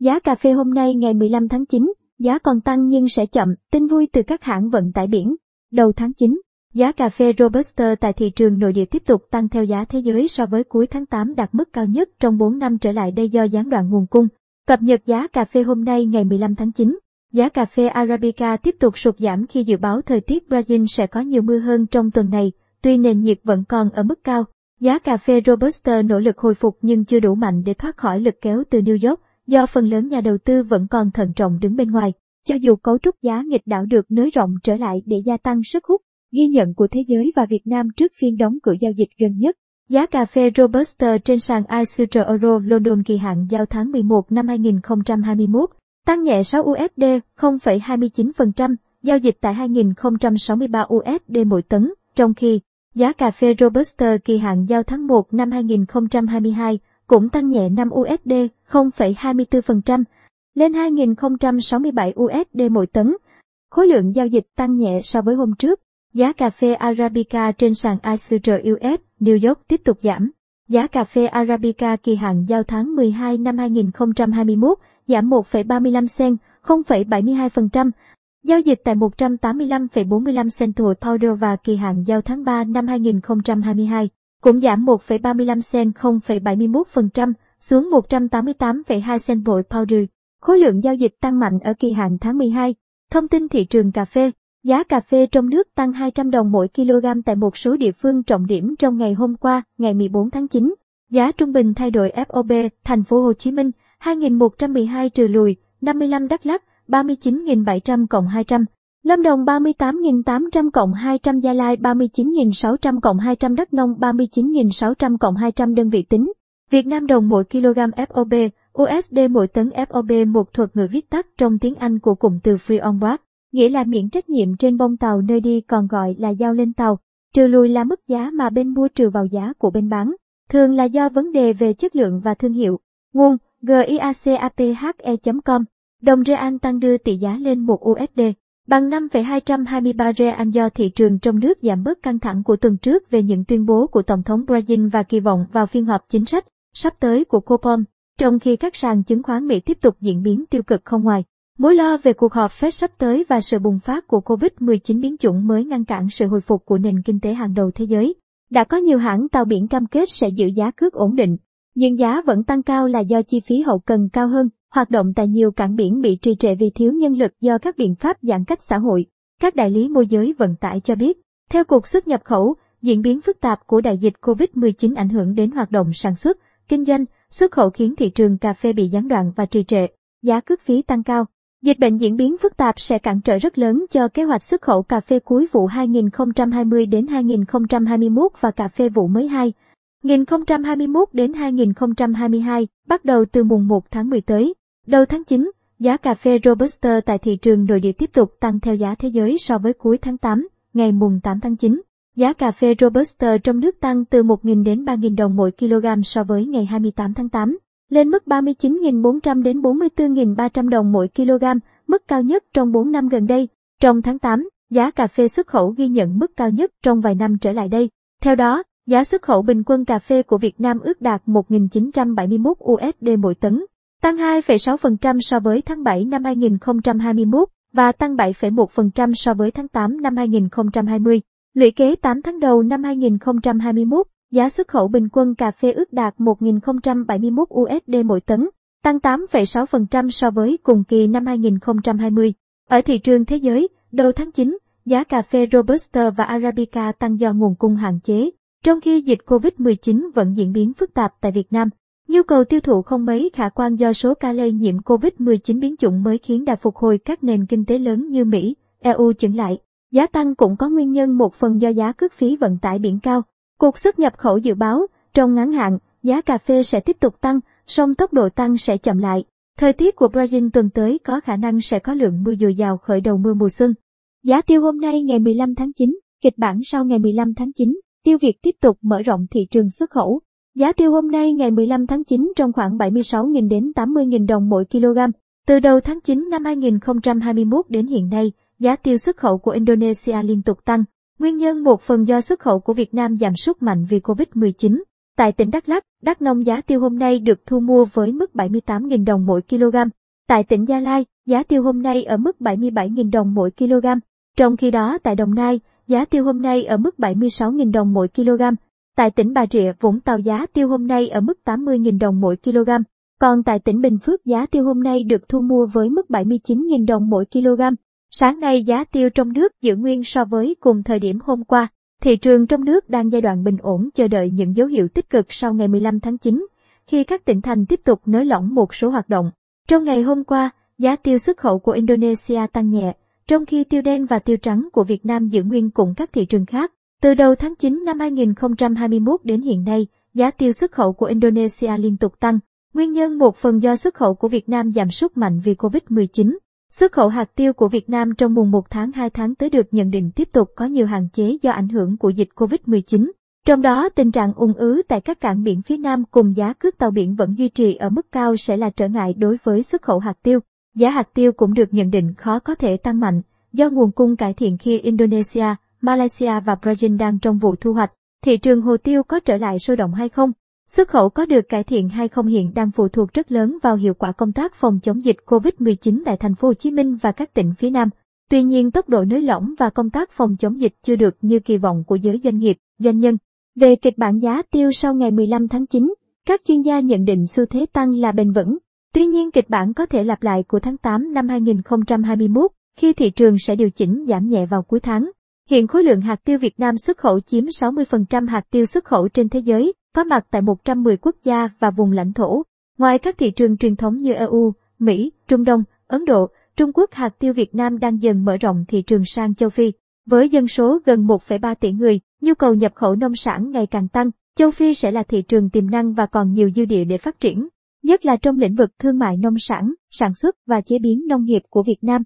Giá cà phê hôm nay ngày 15 tháng 9, giá còn tăng nhưng sẽ chậm, tin vui từ các hãng vận tải biển. Đầu tháng 9, giá cà phê Robusta tại thị trường nội địa tiếp tục tăng theo giá thế giới so với cuối tháng 8 đạt mức cao nhất trong 4 năm trở lại đây do gián đoạn nguồn cung. Cập nhật giá cà phê hôm nay ngày 15 tháng 9. Giá cà phê Arabica tiếp tục sụt giảm khi dự báo thời tiết Brazil sẽ có nhiều mưa hơn trong tuần này, tuy nền nhiệt vẫn còn ở mức cao. Giá cà phê Robusta nỗ lực hồi phục nhưng chưa đủ mạnh để thoát khỏi lực kéo từ New York, do phần lớn nhà đầu tư vẫn còn thận trọng đứng bên ngoài. Cho dù cấu trúc giá nghịch đảo được nới rộng trở lại để gia tăng sức hút, ghi nhận của thế giới và Việt Nam trước phiên đóng cửa giao dịch gần nhất. Giá cà phê Robusta trên sàn ICE Euro London kỳ hạn giao tháng 11 năm 2021 tăng nhẹ 6 USD 0,29%, giao dịch tại 2063 USD mỗi tấn, trong khi giá cà phê Robusta kỳ hạn giao tháng 1 năm 2022 cũng tăng nhẹ 5 USD 0,24% lên 2067 USD mỗi tấn. Khối lượng giao dịch tăng nhẹ so với hôm trước. Giá cà phê Arabica trên sàn ICE US, New York tiếp tục giảm. Giá cà phê Arabica kỳ hạn giao tháng 12 năm 2021 giảm 1,35 sen, 0,72%. Giao dịch tại 185,45 cent powder và kỳ hạn giao tháng 3 năm 2022 cũng giảm 1,35 cent 0,71% xuống 188,2 cent powder. Khối lượng giao dịch tăng mạnh ở kỳ hạn tháng 12. Thông tin thị trường cà phê, giá cà phê trong nước tăng 200 đồng mỗi kg tại một số địa phương trọng điểm trong ngày hôm qua, ngày 14 tháng 9. Giá trung bình thay đổi FOB, thành phố Hồ Chí Minh 2.112 trừ lùi, 55 Đắk Lắk, 39.700 cộng 200. Lâm Đồng 38.800 cộng 200 Gia Lai 39.600 cộng 200 Đắk Nông 39.600 cộng 200 đơn vị tính. Việt Nam đồng mỗi kg FOB, USD mỗi tấn FOB một thuật ngữ viết tắt trong tiếng Anh của cụm từ Free on Board, nghĩa là miễn trách nhiệm trên bông tàu nơi đi còn gọi là giao lên tàu. Trừ lùi là mức giá mà bên mua trừ vào giá của bên bán, thường là do vấn đề về chất lượng và thương hiệu. Nguồn GIACAPHE.com Đồng Real tăng đưa tỷ giá lên 1 USD, bằng 5,223 Real do thị trường trong nước giảm bớt căng thẳng của tuần trước về những tuyên bố của Tổng thống Brazil và kỳ vọng vào phiên họp chính sách sắp tới của Copom, trong khi các sàn chứng khoán Mỹ tiếp tục diễn biến tiêu cực không ngoài. Mối lo về cuộc họp Fed sắp tới và sự bùng phát của COVID-19 biến chủng mới ngăn cản sự hồi phục của nền kinh tế hàng đầu thế giới. Đã có nhiều hãng tàu biển cam kết sẽ giữ giá cước ổn định, nhưng giá vẫn tăng cao là do chi phí hậu cần cao hơn, hoạt động tại nhiều cảng biển bị trì trệ vì thiếu nhân lực do các biện pháp giãn cách xã hội. Các đại lý môi giới vận tải cho biết, theo cuộc xuất nhập khẩu, diễn biến phức tạp của đại dịch COVID-19 ảnh hưởng đến hoạt động sản xuất, kinh doanh, xuất khẩu khiến thị trường cà phê bị gián đoạn và trì trệ, giá cước phí tăng cao. Dịch bệnh diễn biến phức tạp sẽ cản trở rất lớn cho kế hoạch xuất khẩu cà phê cuối vụ 2020 đến 2021 và cà phê vụ mới 2. 2021 đến 2022, bắt đầu từ mùng 1 tháng 10 tới. Đầu tháng 9, giá cà phê Robusta tại thị trường nội địa tiếp tục tăng theo giá thế giới so với cuối tháng 8, ngày mùng 8 tháng 9. Giá cà phê Robusta trong nước tăng từ 1.000 đến 3.000 đồng mỗi kg so với ngày 28 tháng 8, lên mức 39.400 đến 44.300 đồng mỗi kg, mức cao nhất trong 4 năm gần đây. Trong tháng 8, giá cà phê xuất khẩu ghi nhận mức cao nhất trong vài năm trở lại đây. Theo đó, Giá xuất khẩu bình quân cà phê của Việt Nam ước đạt 1.971 USD mỗi tấn, tăng 2,6% so với tháng 7 năm 2021 và tăng 7,1% so với tháng 8 năm 2020. Lũy kế 8 tháng đầu năm 2021, giá xuất khẩu bình quân cà phê ước đạt 1.071 USD mỗi tấn, tăng 8,6% so với cùng kỳ năm 2020. Ở thị trường thế giới, đầu tháng 9, giá cà phê Robusta và Arabica tăng do nguồn cung hạn chế, trong khi dịch COVID-19 vẫn diễn biến phức tạp tại Việt Nam, nhu cầu tiêu thụ không mấy khả quan do số ca lây nhiễm COVID-19 biến chủng mới khiến đà phục hồi các nền kinh tế lớn như Mỹ, EU chững lại. Giá tăng cũng có nguyên nhân một phần do giá cước phí vận tải biển cao. Cuộc xuất nhập khẩu dự báo, trong ngắn hạn, giá cà phê sẽ tiếp tục tăng, song tốc độ tăng sẽ chậm lại. Thời tiết của Brazil tuần tới có khả năng sẽ có lượng mưa dồi dào khởi đầu mưa mùa xuân. Giá tiêu hôm nay ngày 15 tháng 9, kịch bản sau ngày 15 tháng 9. Tiêu Việt tiếp tục mở rộng thị trường xuất khẩu. Giá tiêu hôm nay ngày 15 tháng 9 trong khoảng 76.000 đến 80.000 đồng mỗi kg. Từ đầu tháng 9 năm 2021 đến hiện nay, giá tiêu xuất khẩu của Indonesia liên tục tăng. Nguyên nhân một phần do xuất khẩu của Việt Nam giảm sút mạnh vì Covid-19. Tại tỉnh Đắk Lắk, Đắk Nông giá tiêu hôm nay được thu mua với mức 78.000 đồng mỗi kg. Tại tỉnh Gia Lai, giá tiêu hôm nay ở mức 77.000 đồng mỗi kg. Trong khi đó tại Đồng Nai, giá tiêu hôm nay ở mức 76.000 đồng mỗi kg. Tại tỉnh Bà Rịa, Vũng Tàu giá tiêu hôm nay ở mức 80.000 đồng mỗi kg. Còn tại tỉnh Bình Phước giá tiêu hôm nay được thu mua với mức 79.000 đồng mỗi kg. Sáng nay giá tiêu trong nước giữ nguyên so với cùng thời điểm hôm qua. Thị trường trong nước đang giai đoạn bình ổn chờ đợi những dấu hiệu tích cực sau ngày 15 tháng 9, khi các tỉnh thành tiếp tục nới lỏng một số hoạt động. Trong ngày hôm qua, giá tiêu xuất khẩu của Indonesia tăng nhẹ, trong khi tiêu đen và tiêu trắng của Việt Nam giữ nguyên cùng các thị trường khác. Từ đầu tháng 9 năm 2021 đến hiện nay, giá tiêu xuất khẩu của Indonesia liên tục tăng. Nguyên nhân một phần do xuất khẩu của Việt Nam giảm sút mạnh vì Covid-19. Xuất khẩu hạt tiêu của Việt Nam trong mùng 1 tháng 2 tháng tới được nhận định tiếp tục có nhiều hạn chế do ảnh hưởng của dịch Covid-19. Trong đó, tình trạng ung ứ tại các cảng biển phía Nam cùng giá cước tàu biển vẫn duy trì ở mức cao sẽ là trở ngại đối với xuất khẩu hạt tiêu. Giá hạt tiêu cũng được nhận định khó có thể tăng mạnh, do nguồn cung cải thiện khi Indonesia, Malaysia và Brazil đang trong vụ thu hoạch. Thị trường hồ tiêu có trở lại sôi động hay không? Xuất khẩu có được cải thiện hay không hiện đang phụ thuộc rất lớn vào hiệu quả công tác phòng chống dịch COVID-19 tại thành phố Hồ Chí Minh và các tỉnh phía Nam. Tuy nhiên, tốc độ nới lỏng và công tác phòng chống dịch chưa được như kỳ vọng của giới doanh nghiệp, doanh nhân. Về kịch bản giá tiêu sau ngày 15 tháng 9, các chuyên gia nhận định xu thế tăng là bền vững. Tuy nhiên kịch bản có thể lặp lại của tháng 8 năm 2021 khi thị trường sẽ điều chỉnh giảm nhẹ vào cuối tháng. Hiện khối lượng hạt tiêu Việt Nam xuất khẩu chiếm 60% hạt tiêu xuất khẩu trên thế giới, có mặt tại 110 quốc gia và vùng lãnh thổ. Ngoài các thị trường truyền thống như EU, Mỹ, Trung Đông, Ấn Độ, Trung Quốc hạt tiêu Việt Nam đang dần mở rộng thị trường sang châu Phi. Với dân số gần 1,3 tỷ người, nhu cầu nhập khẩu nông sản ngày càng tăng, châu Phi sẽ là thị trường tiềm năng và còn nhiều dư địa để phát triển, nhất là trong lĩnh vực thương mại nông sản, sản xuất và chế biến nông nghiệp của Việt Nam.